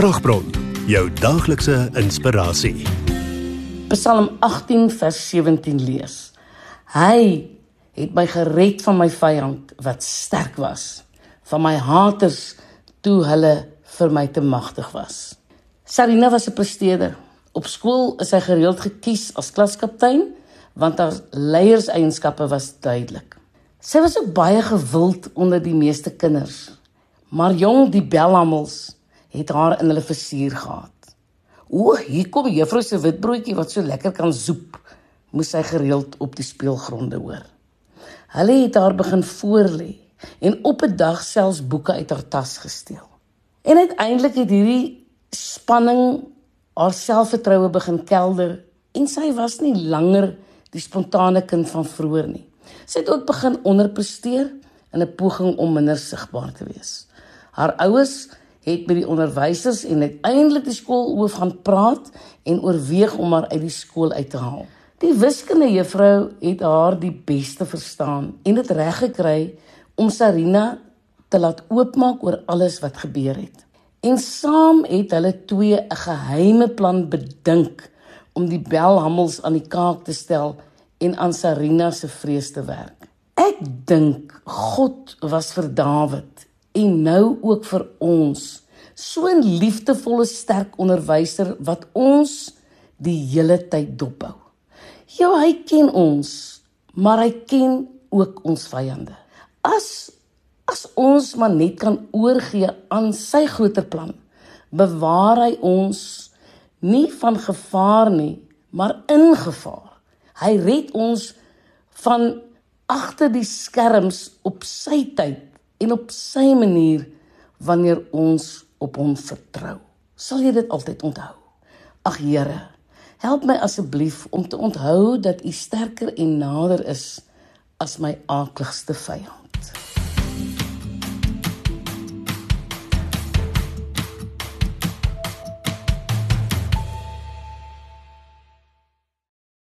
Kragbron, jou daaglikse inspirasie. Psalm 18 vers 17 lees. Hy het my gered van my vyand wat sterk was, van my haters toe hulle vir my te magtig was. Sarina was 'n presteerder. Op skool is sy gereeld gekies as klaskaptein want haar leierseienskappe was duidelik. Sy was ook baie gewild onder die meeste kinders. Maar jong die Belhamels het haar in hulle versuur gehad. O, hier kom juffrou se witbroodjie wat so lekker kan soep, moes sy gereeld op die speelgronde hoor. Hulle het haar begin voorlê en op 'n dag selfs boeke uit haar tas gesteel. En uiteindelik het hierdie spanning haar selfvertroue begin kelder en sy was nie langer die spontane kind van vroeër nie. Sy het ook begin onderpresteer in 'n poging om minder sigbaar te wees. Haar ouers het met die onderwysers en uiteindelik die skoolhoof gaan praat en oorweeg om haar uit die skool uit te haal. Die wiskunde juffrou het haar die beste verstaan en dit reg gekry om Sarina te laat oopmaak oor alles wat gebeur het. En saam het hulle twee 'n geheime plan bedink om die belhammels aan die kaak te stel en aan Sarina se vrees te werk. Ek dink God was vir Dawid en nou ook vir ons so 'n liefdevolle sterk onderwyser wat ons die hele tyd dophou. Ja, hy ken ons, maar hy ken ook ons vyande. As as ons maar net kan oorgee aan sy groter plan, bewaar hy ons nie van gevaar nie, maar in gevaar. Hy red ons van agter die skerms op sy tyd en op sy manier wanneer ons op hom vertrou. Sal jy dit altyd onthou? Ag Here, help my asseblief om te onthou dat U sterker en nader is as my aakligste vyand.